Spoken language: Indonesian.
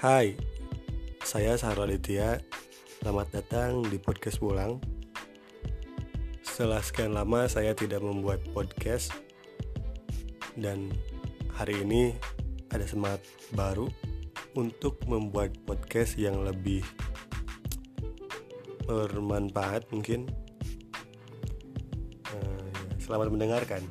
Hai, saya Sarul Aditya. Selamat datang di podcast Pulang. Setelah sekian lama saya tidak membuat podcast dan hari ini ada semangat baru untuk membuat podcast yang lebih bermanfaat mungkin. Eh, selamat mendengarkan.